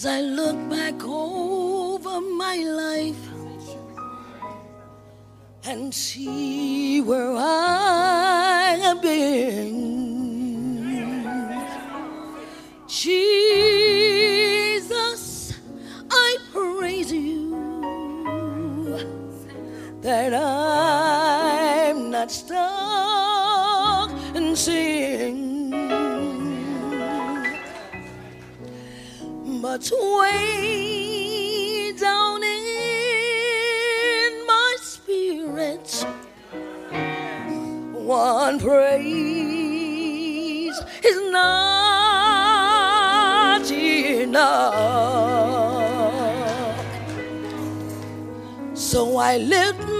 As I look back over my life and see where I have been. I lift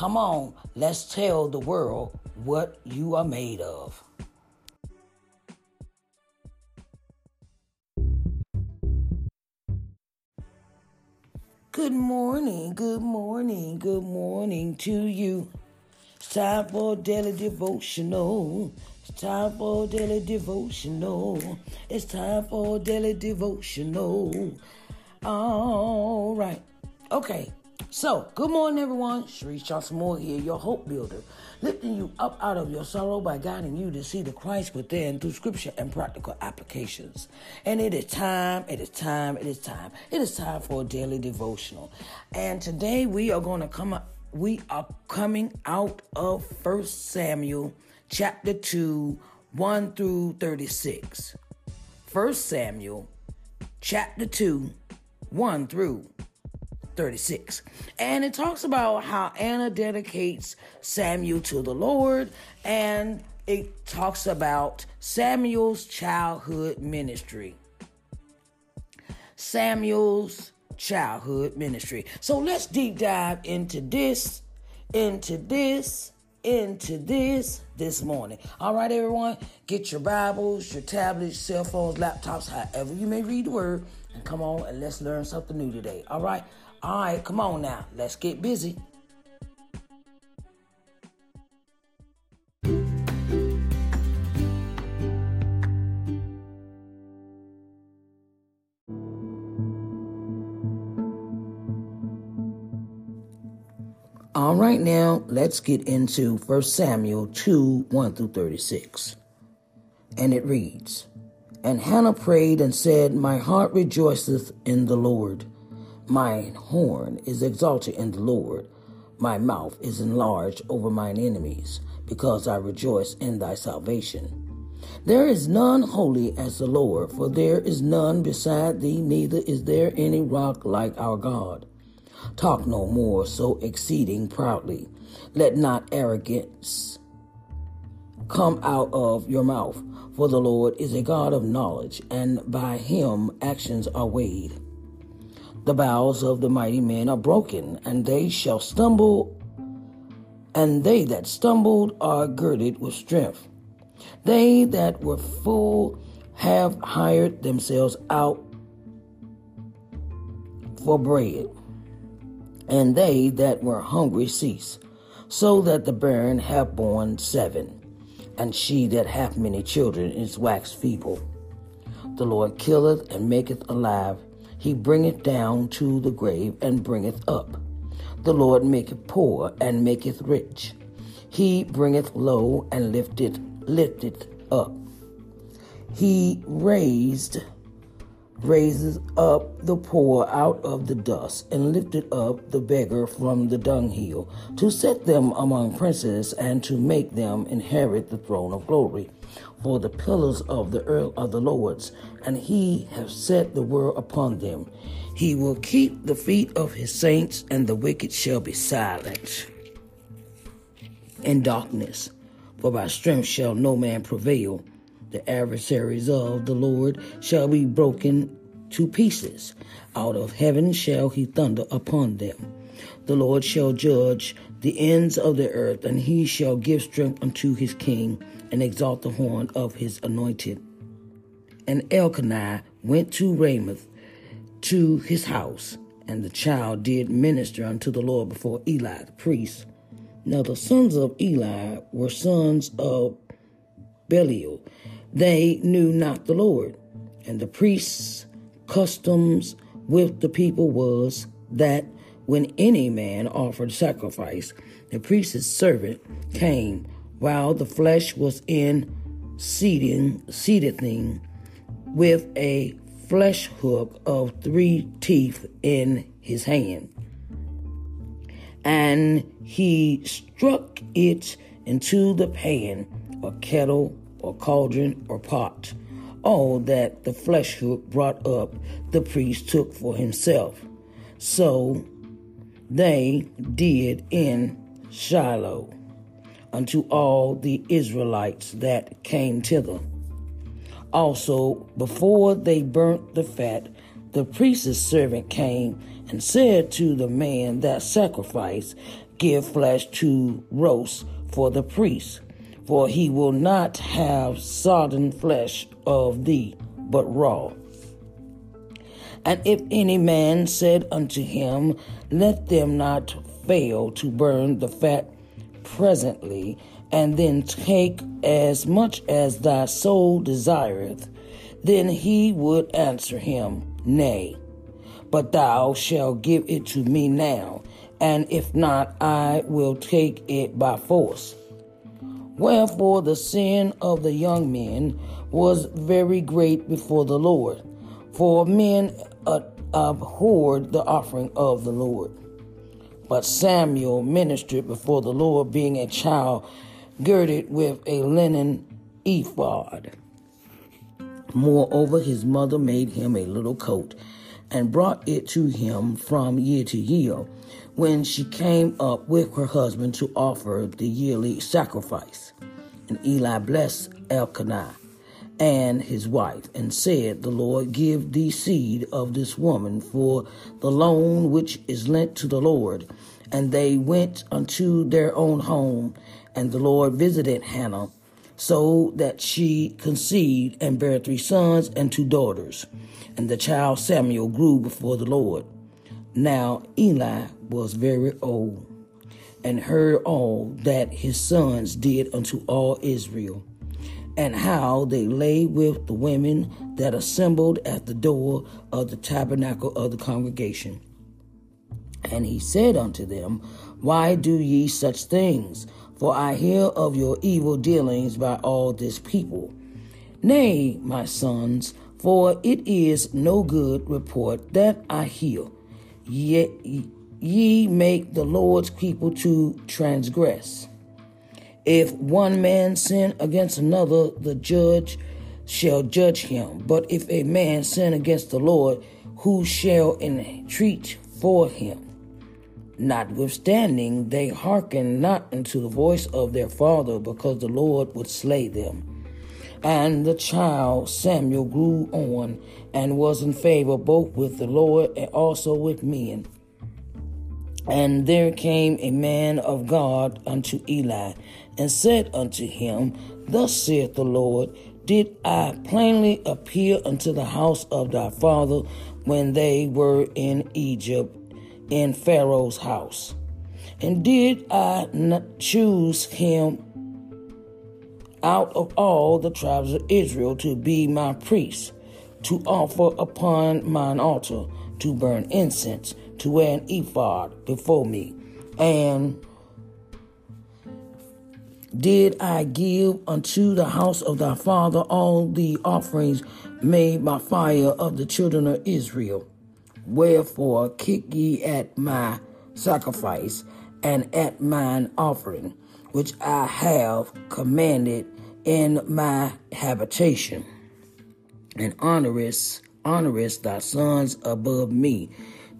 Come on, let's tell the world what you are made of. Good morning, good morning, good morning to you. It's time for daily devotional. It's time for daily devotional. It's time for daily devotional. All right. Okay. So, good morning, everyone. Sharice Johnson Moore here, your hope builder, lifting you up out of your sorrow by guiding you to see the Christ within through scripture and practical applications. And it is time, it is time, it is time. It is time for a daily devotional. And today we are going to come up, we are coming out of 1 Samuel chapter 2, 1 through 36. 1 Samuel chapter 2, 1 through 36. And it talks about how Hannah dedicates Samuel to the Lord, and it talks about Samuel's childhood ministry. Samuel's childhood ministry. So let's deep dive into this, into this, into this this morning. All right, everyone, get your Bibles, your tablets, cell phones, laptops, however you may read the word, and come on and let's learn something new today. All right. All right, come on now. Let's get busy. All right, now let's get into 1 Samuel 2 1 through 36. And it reads And Hannah prayed and said, My heart rejoiceth in the Lord. Mine horn is exalted in the Lord. My mouth is enlarged over mine enemies, because I rejoice in thy salvation. There is none holy as the Lord, for there is none beside thee, neither is there any rock like our God. Talk no more so exceeding proudly. Let not arrogance come out of your mouth, for the Lord is a God of knowledge, and by him actions are weighed. The bowels of the mighty men are broken, and they shall stumble, and they that stumbled are girded with strength. They that were full have hired themselves out for bread, and they that were hungry cease, so that the barren have borne seven, and she that hath many children is waxed feeble. The Lord killeth and maketh alive he bringeth down to the grave and bringeth up. The Lord maketh poor and maketh rich. He bringeth low and lifteth lifteth up. He raised raises up the poor out of the dust, and lifted up the beggar from the dunghill, to set them among princes, and to make them inherit the throne of glory. For the pillars of the earth are the Lord's, and he has set the world upon them. He will keep the feet of his saints, and the wicked shall be silent in darkness. For by strength shall no man prevail. The adversaries of the Lord shall be broken to pieces. Out of heaven shall he thunder upon them. The Lord shall judge the ends of the earth, and he shall give strength unto his king, and exalt the horn of his anointed. And Elkanah went to Ramoth to his house, and the child did minister unto the Lord before Eli the priest. Now the sons of Eli were sons of Belial. They knew not the Lord. And the priest's customs with the people was that when any man offered sacrifice, the priest's servant came while the flesh was in seeding, seeding with a flesh hook of three teeth in his hand. And he struck it into the pan or kettle or cauldron or pot. All that the flesh hook brought up, the priest took for himself. So they did in Shiloh unto all the Israelites that came thither. Also, before they burnt the fat, the priest's servant came and said to the man that sacrificed, Give flesh to roast for the priest, for he will not have sodden flesh of thee, but raw. And if any man said unto him, Let them not fail to burn the fat presently, and then take as much as thy soul desireth, then he would answer him, Nay, but thou shalt give it to me now, and if not, I will take it by force. Wherefore the sin of the young men was very great before the Lord, for men abhorred the offering of the Lord. But Samuel ministered before the Lord, being a child girded with a linen ephod. Moreover, his mother made him a little coat and brought it to him from year to year when she came up with her husband to offer the yearly sacrifice. And Eli blessed Elkanah and his wife, and said, The Lord give thee seed of this woman for the loan which is lent to the Lord. And they went unto their own home, and the Lord visited Hannah, so that she conceived and bare three sons and two daughters. And the child Samuel grew before the Lord. Now Eli was very old, and heard all that his sons did unto all Israel and how they lay with the women that assembled at the door of the tabernacle of the congregation. And he said unto them, Why do ye such things? For I hear of your evil dealings by all this people. Nay, my sons, for it is no good report that I hear. Yet ye make the Lord's people to transgress. If one man sin against another, the judge shall judge him. But if a man sin against the Lord, who shall entreat for him? Notwithstanding, they hearkened not unto the voice of their father, because the Lord would slay them. And the child Samuel grew on and was in favor both with the Lord and also with men. And there came a man of God unto Eli and said unto him, Thus saith the Lord, Did I plainly appear unto the house of thy father when they were in Egypt in Pharaoh's house? And did I not choose him out of all the tribes of Israel to be my priest, to offer upon mine altar, to burn incense, to wear an ephod before me, and did I give unto the house of thy father all the offerings made by fire of the children of Israel. Wherefore kick ye at my sacrifice and at mine offering, which I have commanded in my habitation, and honorest, honorest thy sons above me,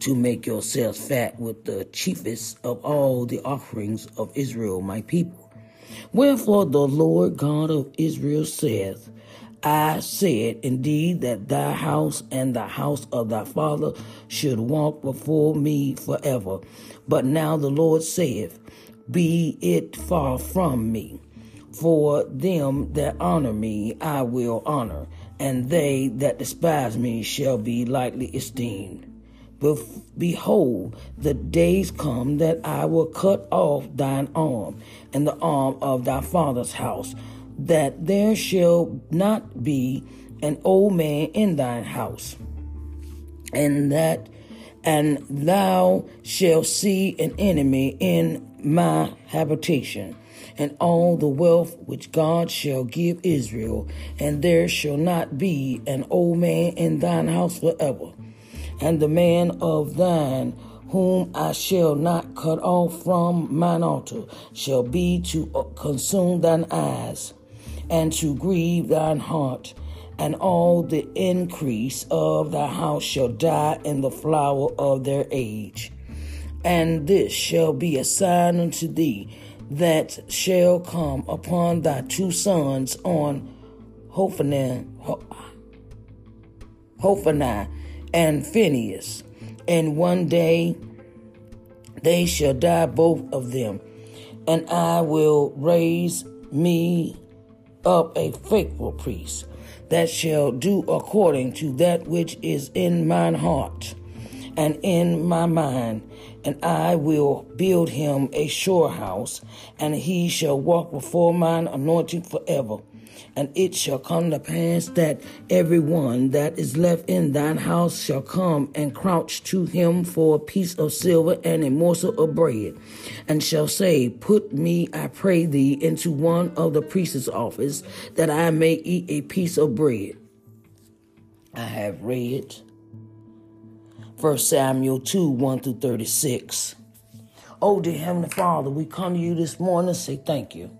to make yourselves fat with the chiefest of all the offerings of Israel, my people. Wherefore the Lord God of Israel saith, I said indeed that thy house and the house of thy father should walk before me forever. But now the Lord saith, Be it far from me. For them that honor me I will honor, and they that despise me shall be lightly esteemed. Behold, the days come that I will cut off thine arm and the arm of thy father's house, that there shall not be an old man in thine house, and that and thou shalt see an enemy in my habitation, and all the wealth which God shall give Israel, and there shall not be an old man in thine house forever. And the man of thine whom I shall not cut off from mine altar shall be to uh, consume thine eyes, and to grieve thine heart and all the increase of thy house shall die in the flower of their age. And this shall be a sign unto thee that shall come upon thy two sons on Hophani, Hophani and Phinehas. And one day they shall die both of them, and I will raise me up a faithful priest that shall do according to that which is in mine heart and in my mind. And I will build him a sure house, and he shall walk before mine anointing forever. And it shall come to pass that every one that is left in thine house shall come and crouch to him for a piece of silver and a morsel of bread, and shall say, Put me, I pray thee, into one of the priest's office, that I may eat a piece of bread. I have read 1 Samuel 2 1 through 36. Oh, dear Heavenly Father, we come to you this morning and say thank you.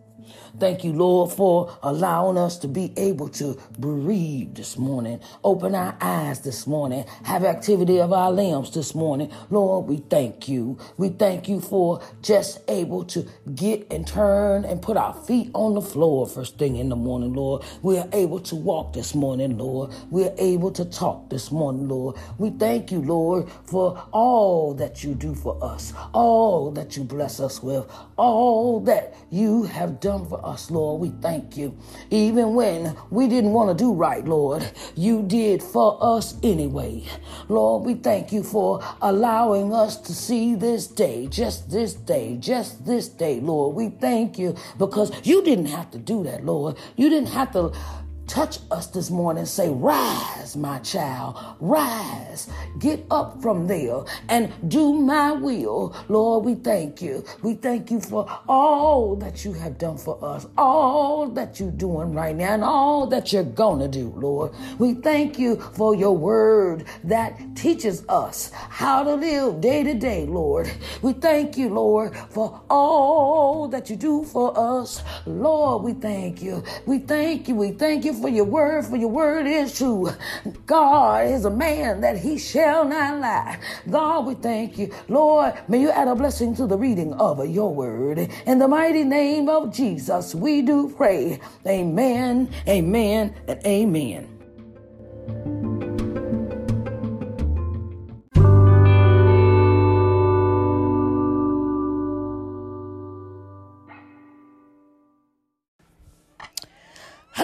Thank you, Lord, for allowing us to be able to breathe this morning, open our eyes this morning, have activity of our limbs this morning. Lord, we thank you. We thank you for just able to get and turn and put our feet on the floor first thing in the morning, Lord. We are able to walk this morning, Lord. We are able to talk this morning, Lord. We thank you, Lord, for all that you do for us, all that you bless us with, all that you have done for us, Lord. We thank you. Even when we didn't want to do right, Lord, you did for us anyway. Lord, we thank you for allowing us to see this day, just this day, just this day, Lord. We thank you because you didn't have to do that, Lord. You didn't have to touch us this morning. Say, Rise, my child, rise. Get up from there and do my will. Lord, we thank you. We thank you for all that you have done for us, all that you're doing right now, and all that you're to do, Lord. We thank you for your word that teaches us how to live day to day, Lord. We thank you, Lord, for all that you do for us. Lord, we thank you. We thank you. We thank you for your word, for your word is true. God is a man that he shall not lie. God, we thank you. Lord, may you add a blessing to the reading of your word. In the mighty name of Jesus, we do pray. Amen, amen, and amen.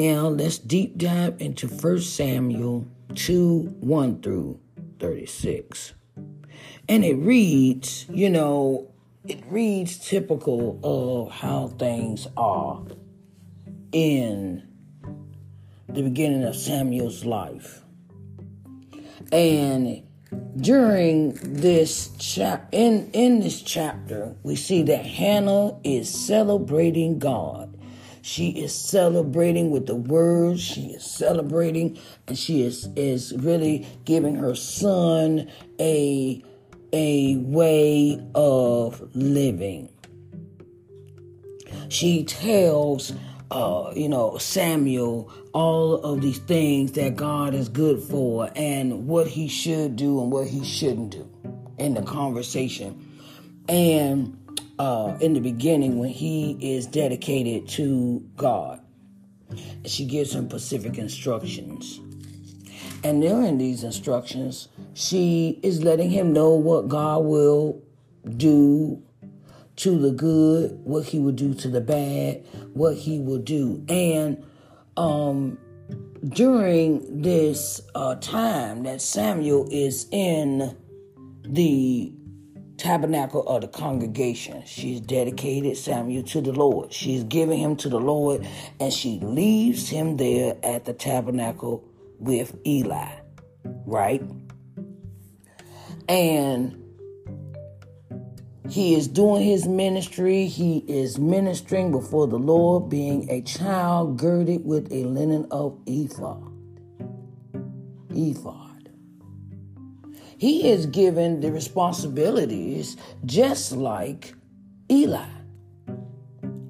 Now let's deep dive into 1 Samuel 2 1 through 36. And it reads, you know, it reads typical of how things are in the beginning of Samuel's life. And during this chap in in this chapter, we see that Hannah is celebrating God. She is celebrating with the words. She is celebrating, and she is is really giving her son a a way of living. She tells uh, you know, Samuel, all of these things that God is good for and what he should do and what he shouldn't do in the conversation. And uh, in the beginning, when he is dedicated to God, she gives him specific instructions. And during these instructions, she is letting him know what God will do to the good, what he will do to the bad, what he will do. And um, during this uh, time that Samuel is in the tabernacle of the congregation, she's dedicated Samuel to the Lord. She's giving him to the Lord, and she leaves him there at the tabernacle with Eli, right? And he is doing his ministry. He is ministering before the Lord, being a child girded with a linen of ephod. Ephod. He is given the responsibilities just like Eli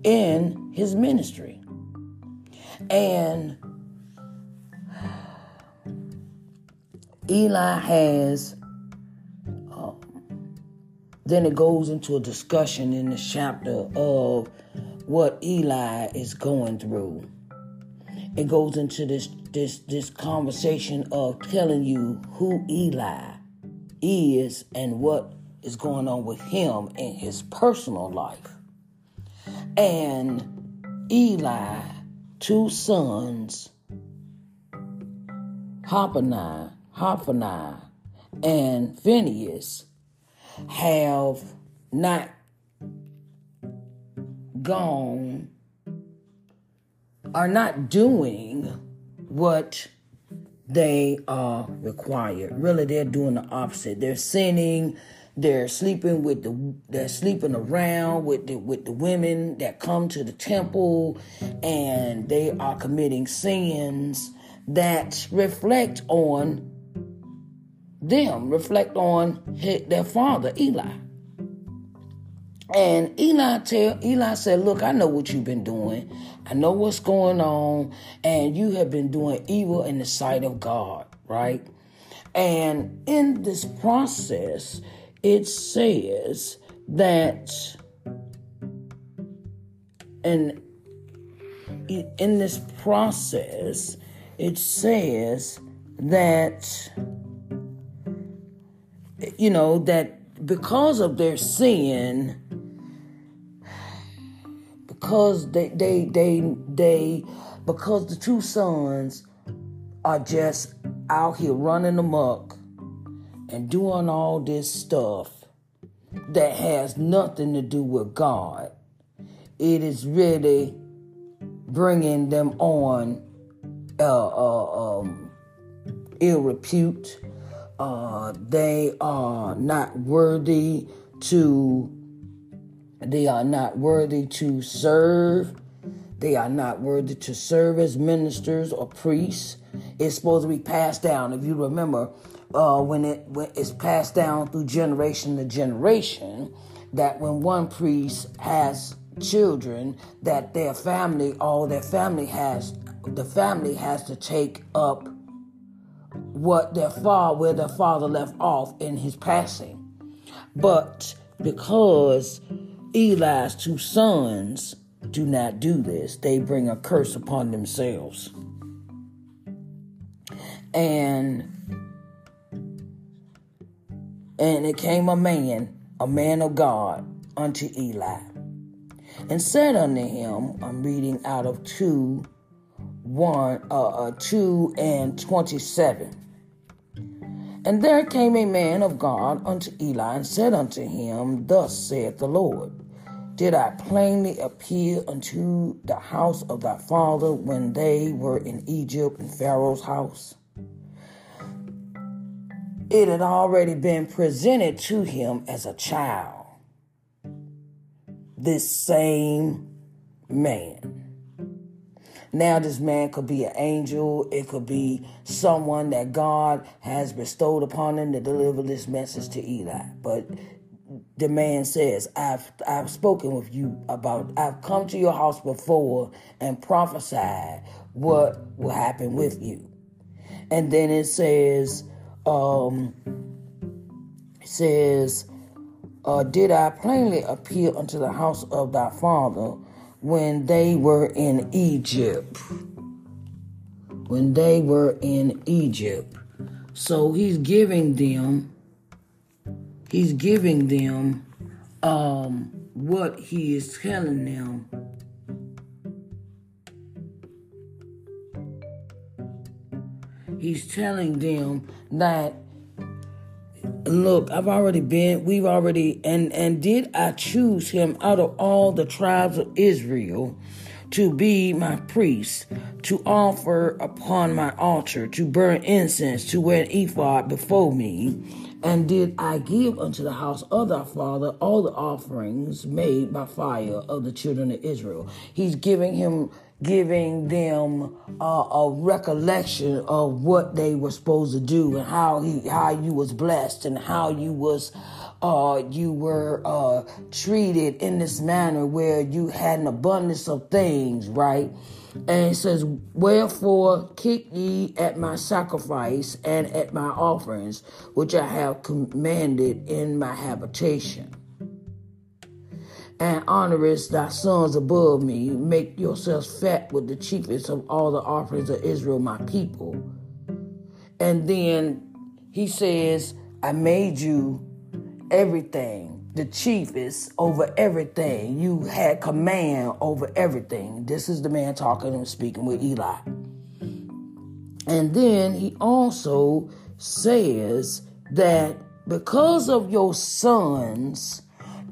in his ministry. And Eli has um, then it goes into a discussion in the chapter of what Eli is going through. It goes into this this this conversation of telling you who Eli is and what is going on with him in his personal life. And Eli, two sons, Hophni, Hophni, and Phinehas, have not gone, are not doing what they are required. Really, they're doing the opposite. They're sinning. They're sleeping with the. They're sleeping around with the with the women that come to the temple, and they are committing sins that reflect on them reflect on their father Eli. And Eli tell Eli said, "Look, I know what you've been doing. I know what's going on, and you have been doing evil in the sight of God, right? And in this process, it says that, and in this process, it says that." you know, that because of their sin, because they they they they because the two sons are just out here running amok and doing all this stuff that has nothing to do with God. It is really bringing them on uh, uh, um, ill repute uh, they are not worthy to they are not worthy to serve. They are not worthy to serve as ministers or priests. It's supposed to be passed down. If you remember uh, when it when it's passed down through generation to generation that when one priest has children that their family all their family has the family has to take up what their father where their father left off in his passing. But because Eli's two sons do not do this, they bring a curse upon themselves. And and it came a man, a man of God, unto Eli, and said unto him, I'm reading out of two 1, uh, uh, 2 and 27. And there came a man of God unto Eli and said unto him, Thus saith the Lord, Did I plainly appear unto the house of thy father when they were in Egypt in Pharaoh's house? It had already been presented to him as a child. This same man. Now, this man could be an angel, it could be someone that God has bestowed upon him to deliver this message to Eli. But the man says, I've I've spoken with you about I've come to your house before and prophesied what will happen with you. And then it says, um, it says, uh, did I plainly appear unto the house of thy father when they were in Egypt. When they were in Egypt. So he's giving them, he's giving them um, what he is telling them. He's telling them that look, I've already been, we've already, and, and did I choose him out of all the tribes of Israel to be my priest, to offer upon my altar, to burn incense, to wear an ephod before me? And did I give unto the house of thy father all the offerings made by fire of the children of Israel? He's giving him giving them uh, a recollection of what they were supposed to do and how he how you was blessed and how you was uh, you were uh, treated in this manner where you had an abundance of things, right? And it says, Wherefore kick ye at my sacrifice and at my offerings, which I have commanded in my habitation and honorest thy sons above me. Make yourselves fat with the chiefest of all the offerings of Israel, my people. And then he says, I made you everything, the chiefest over everything. You had command over everything. This is the man talking and speaking with Eli. And then he also says that because of your sons,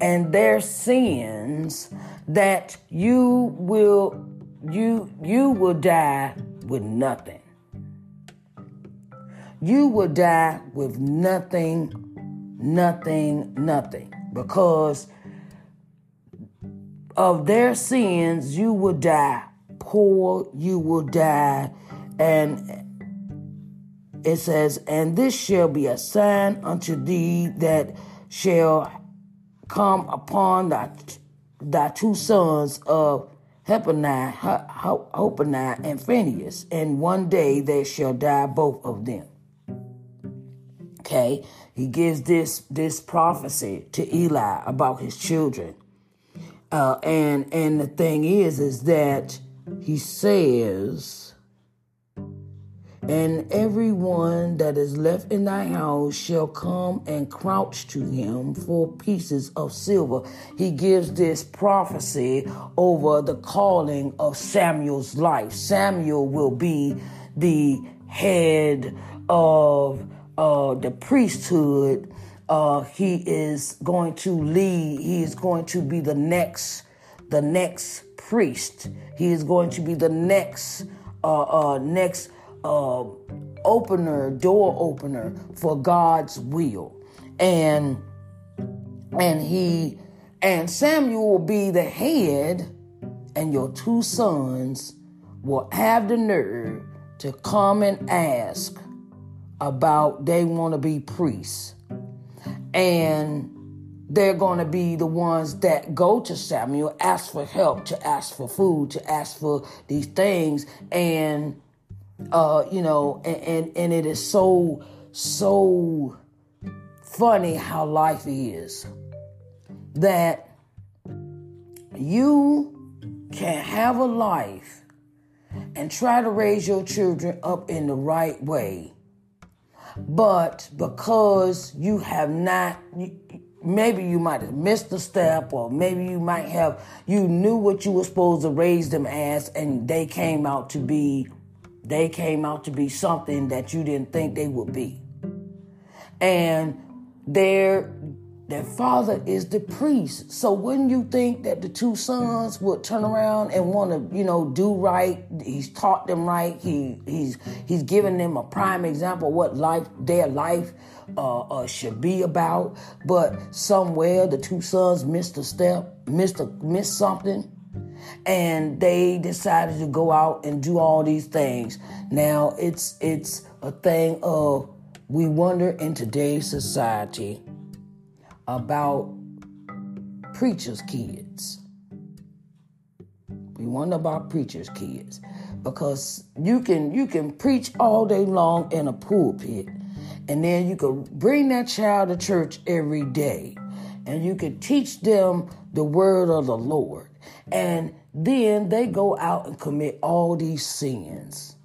and their sins that you will you you will die with nothing you will die with nothing nothing nothing. Because of their sins you will die. Poor you will die. And it says and this shall be a sign unto thee that shall come upon thy, thy two sons of Hepani, Hophni, and Phinehas, and one day they shall die both of them. Okay, he gives this this prophecy to Eli about his children, uh, and and the thing is, is that he says and everyone that is left in thy house shall come and crouch to him for pieces of silver. He gives this prophecy over the calling of Samuel's life. Samuel will be the head of uh, the priesthood. Uh, he is going to lead. He is going to be the next, the next priest. He is going to be the next, uh, uh next uh, opener, door opener for God's will. And and he and Samuel will be the head, and your two sons will have the nerve to come and ask about they want to be priests. And they're going to be the ones that go to Samuel, ask for help, to ask for food, to ask for these things. And uh, you know, and, and, and it is so, so funny how life is that you can have a life and try to raise your children up in the right way. But because you have not, maybe you might have missed a step, or maybe you might have, you knew what you were supposed to raise them as, and they came out to be they came out to be something that you didn't think they would be. and their their father is the priest. So wouldn't you think that the two sons would turn around and want to, you know, do right? He's taught them right. He he's he's given them a prime example what life their life uh, uh, should be about. But somewhere the two sons missed a step, missed a missed something, and they decided to go out and do all these things. Now it's it's a thing of we wonder in today's society about preachers' kids. We wonder about preachers' kids because you can you can preach all day long in a pulpit, and then you can bring that child to church every day, and you can teach them the word of the Lord, and then they go out and commit all these sins,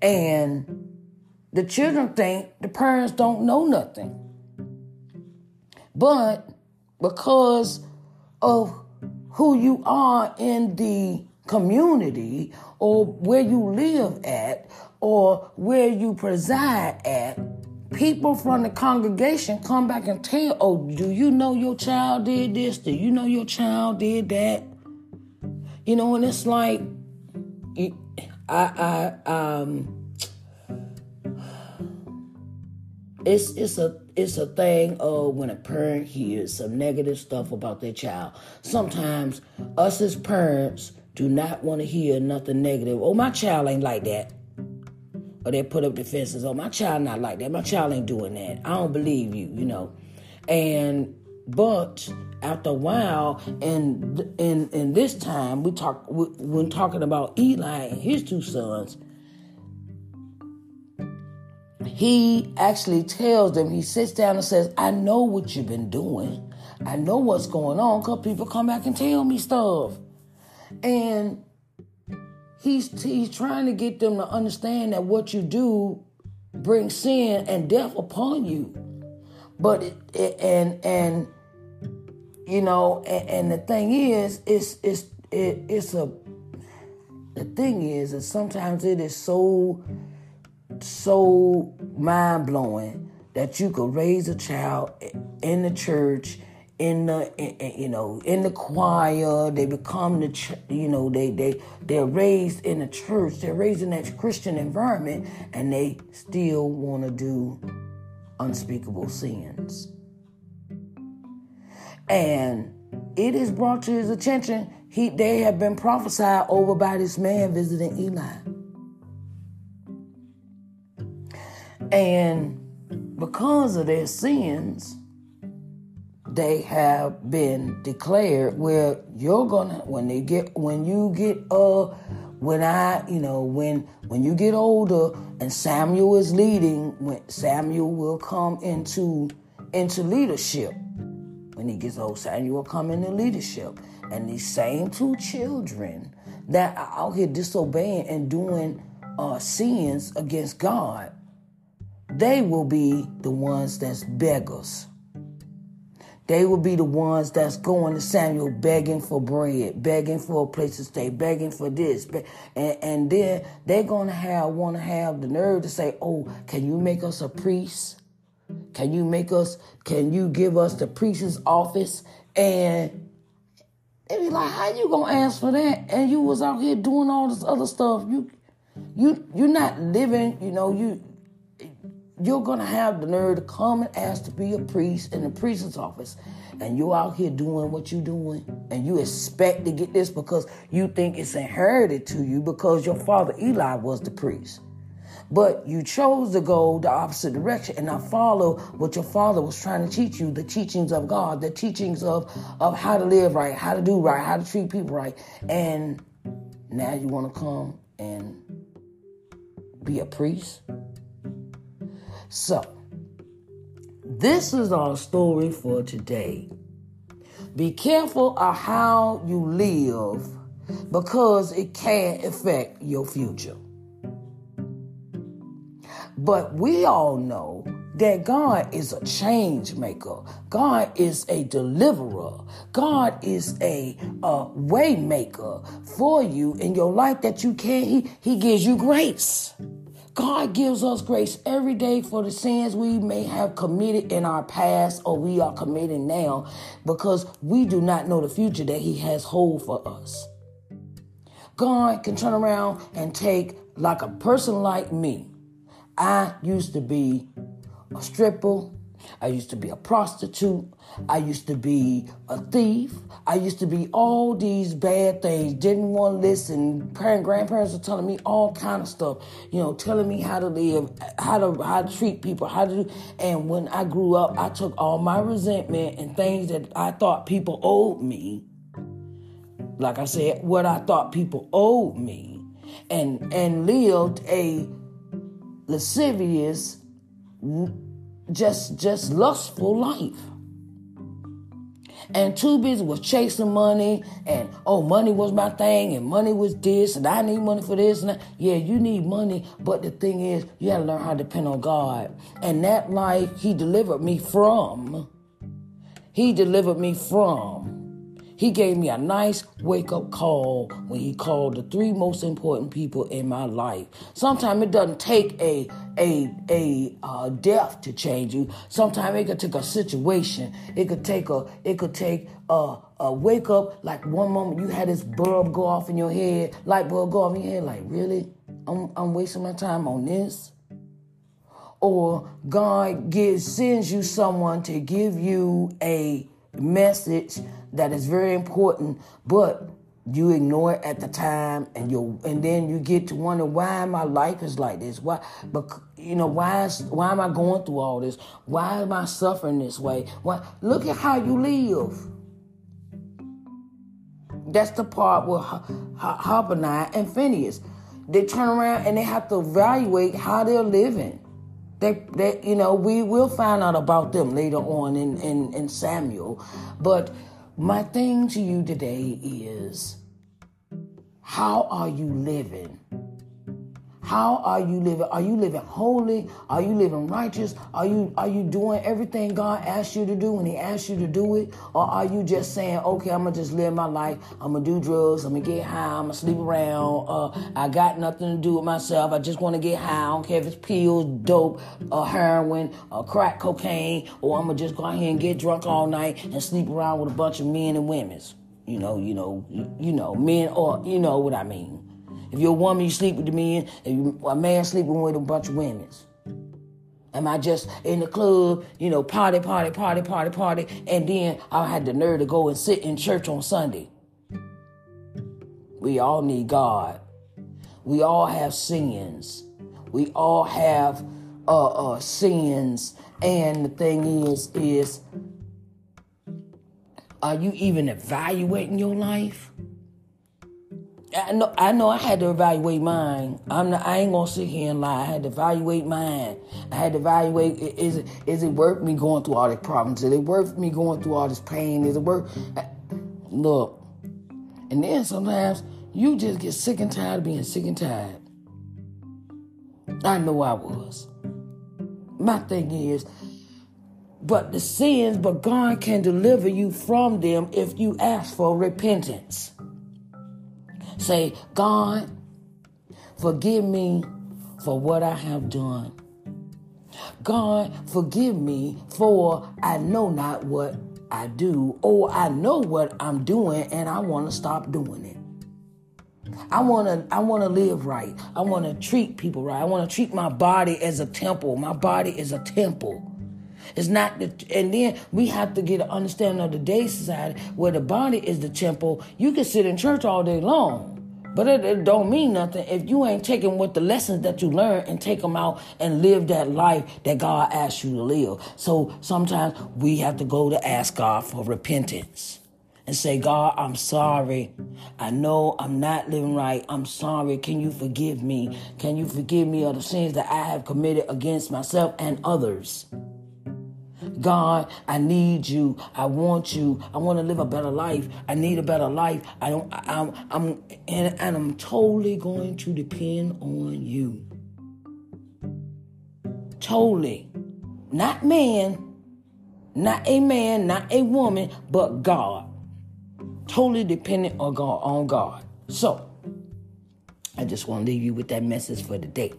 and the children think the parents don't know nothing. But because of who you are in the community or where you live at or where you preside at, people from the congregation come back and tell, oh, do you know your child did this? Do you know your child did that? You know, and it's like, I, I, um, it's it's a it's a thing of when a parent hears some negative stuff about their child. Sometimes us as parents do not want to hear nothing negative. Oh, my child ain't like that. Or they put up defenses. Oh, my child not like that. My child ain't doing that. I don't believe you, you know. And but after a while, and in in this time, we talk we, when talking about Eli and his two sons he actually tells them, he sits down and says, I know what you've been doing. I know what's going on because people come back and tell me stuff. And he's, he's trying to get them to understand that what you do brings sin and death upon you. But, it, it, and, and, you know, and, and the thing is, it's, it's, it, it's a, the thing is, that sometimes it is so so mind blowing that you could raise a child in the church, in the in, you know in the choir. They become the ch- you know they they they're raised in the church. They're raised in that Christian environment, and they still want to do unspeakable sins. And it is brought to his attention. He they have been prophesied over by this man visiting Eli. And because of their sins, they have been declared where you're gonna when they get when you get uh when I you know when when you get older and Samuel is leading when Samuel will come into into leadership. When he gets old Samuel will come into leadership. And these same two children that are out here disobeying and doing uh, sins against God they will be the ones that's beggars. They will be the ones that's going to Samuel begging for bread, begging for a place to stay, begging for this. And, and then they're going to have, want to have the nerve to say, oh, can you make us a priest? Can you make us, can you give us the priest's office? And they be like, how you going to ask for that? And you was out here doing all this other stuff. You, you, you're not living, you know, you, you're going to have the nerve to come and ask to be a priest in the priest's office. And you're out here doing what you're doing. And you expect to get this because you think it's inherited to you because your father Eli was the priest. But you chose to go the opposite direction and not follow what your father was trying to teach you the teachings of God, the teachings of, of how to live right, how to do right, how to treat people right. And now you want to come and be a priest? So, this is our story for today. Be careful of how you live because it can affect your future. But we all know that God is a change maker. God is a deliverer. God is a, a way maker for you in your life that you can't. He, he gives you grace. God gives us grace every day for the sins we may have committed in our past or we are committing now because we do not know the future that He has hold for us. God can turn around and take, like a person like me. I used to be a stripper, I used to be a prostitute. I used to be a thief. I used to be all these bad things. Didn't want to listen. Parent, grandparents were telling me all kind of stuff. You know, telling me how to live, how to how to treat people, how to. And when I grew up, I took all my resentment and things that I thought people owed me. Like I said, what I thought people owed me, and and lived a lascivious just just lustful life. And too busy was chasing money and oh money was my thing and money was this and I need money for this and that. Yeah, you need money, but the thing is you gotta learn how to depend on God. And that life he delivered me from. He delivered me from. He gave me a nice wake up call when he called the three most important people in my life. Sometimes it doesn't take a a a uh, death to change you. Sometimes it could take a situation. It could take a it could take a, a wake up. Like one moment you had this bulb go off in your head, light bulb go off in your head. Like really, I'm I'm wasting my time on this. Or God gives sends you someone to give you a message that is very important, but you ignore it at the time and you and then you get to wonder why my life is like this why but you know why is, why am i going through all this why am i suffering this way why look at how you live that's the part with Hophni and Phinehas. They turn around and they have to evaluate how they're living. They, they, you know, we will find out about them later on in, in, in Samuel. But my thing to you today is how are you living? How are you living? Are you living holy? Are you living righteous? Are you are you doing everything God asked you to do when He asked you to do it? Or are you just saying, okay, I'm gonna just live my life. I'm gonna do drugs. I'm gonna get high. I'm gonna sleep around. Uh, I got nothing to do with myself. I just want to get high. I don't care if it's pills, dope, or heroin, or crack cocaine, or I'm gonna just go out here and get drunk all night and sleep around with a bunch of men and women's. You know, you know, you know, men or you know what I mean. If you're a woman, you sleep with the men. If a man sleeping with a bunch of women. Am I just in the club, you know, party, party, party, party, party, and then I had the nerve to go and sit in church on Sunday? We all need God. We all have sins. We all have uh, uh, sins, and the thing is, is are you even evaluating your life? I know, I know I had to evaluate mine. I'm not, I ain't gonna sit here and lie. I had to evaluate mine. I had to evaluate is it is it worth me going through all these problems? Is it worth me going through all this pain? Is it worth look? And then sometimes you just get sick and tired of being sick and tired. I know I was. My thing is, but the sins, but God can deliver you from them if you ask for repentance. Say, God, forgive me for what I have done. God, forgive me for I know not what I do, or I know what I'm doing and I want to stop doing it. I want to I want to live right. I want to treat people right. I want to treat my body as a temple. My body is a temple. It's not the, and then we have to get an understanding of the day society where the body is the temple. You can sit in church all day long. But it, it, don't mean nothing if you ain't taking what the lessons that you learn and take them out and live that life that God asked you to live. So sometimes we have to go to ask God for repentance and say, God, I'm sorry. I know I'm not living right. I'm sorry. Can you forgive me? Can you forgive me of the sins that I have committed against myself and others? God, I need you. I want you. I want to live a better life. I need a better life. I don't. I'm. I'm. And, and I'm totally going to depend on you. Totally, not man, not a man, not a woman, but God. Totally dependent on God. On God. So, I just want to leave you with that message for today.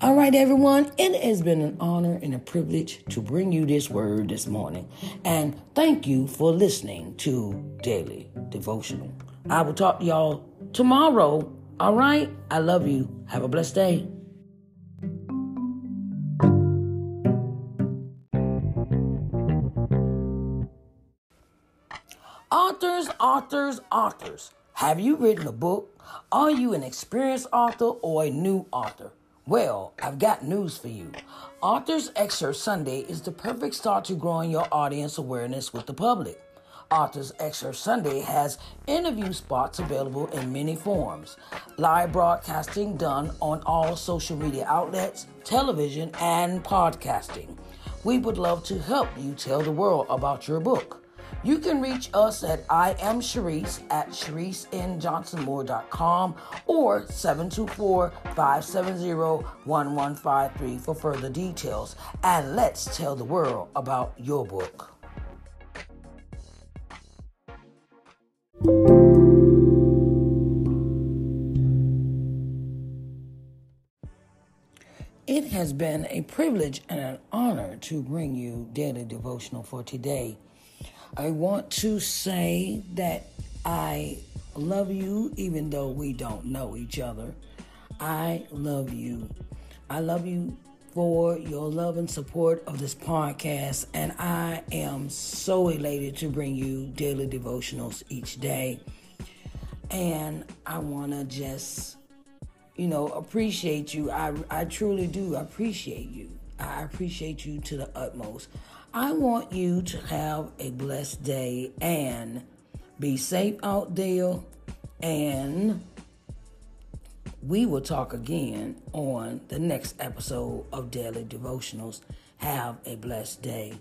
All right, everyone, it has been an honor and a privilege to bring you this word this morning. And thank you for listening to Daily Devotional. I will talk to y'all tomorrow. All right? I love you. Have a blessed day. Authors, authors, authors. Have you written a book? Are you an experienced author or a new author? Well, I've got news for you. Authors Excerpt Sunday is the perfect start to growing your audience awareness with the public. Authors Excerpt Sunday has interview spots available in many forms live broadcasting done on all social media outlets, television, and podcasting. We would love to help you tell the world about your book. You can reach us at I am Sharice at ShariceNJohnsonMoore.com or 724-570-1153 for further details. And let's tell the world about your book. It has been a privilege and an honor to bring you daily devotional for today. I want to say that I love you even though we don't know each other. I love you. I love you for your love and support of this podcast, and I am so elated to bring you daily devotionals each day. And I want to just, you know, appreciate you. I, I truly do appreciate you. I appreciate you to the utmost. I want you to have a blessed day and be safe out there. And we will talk again on the next episode of Daily Devotionals. Have a blessed day.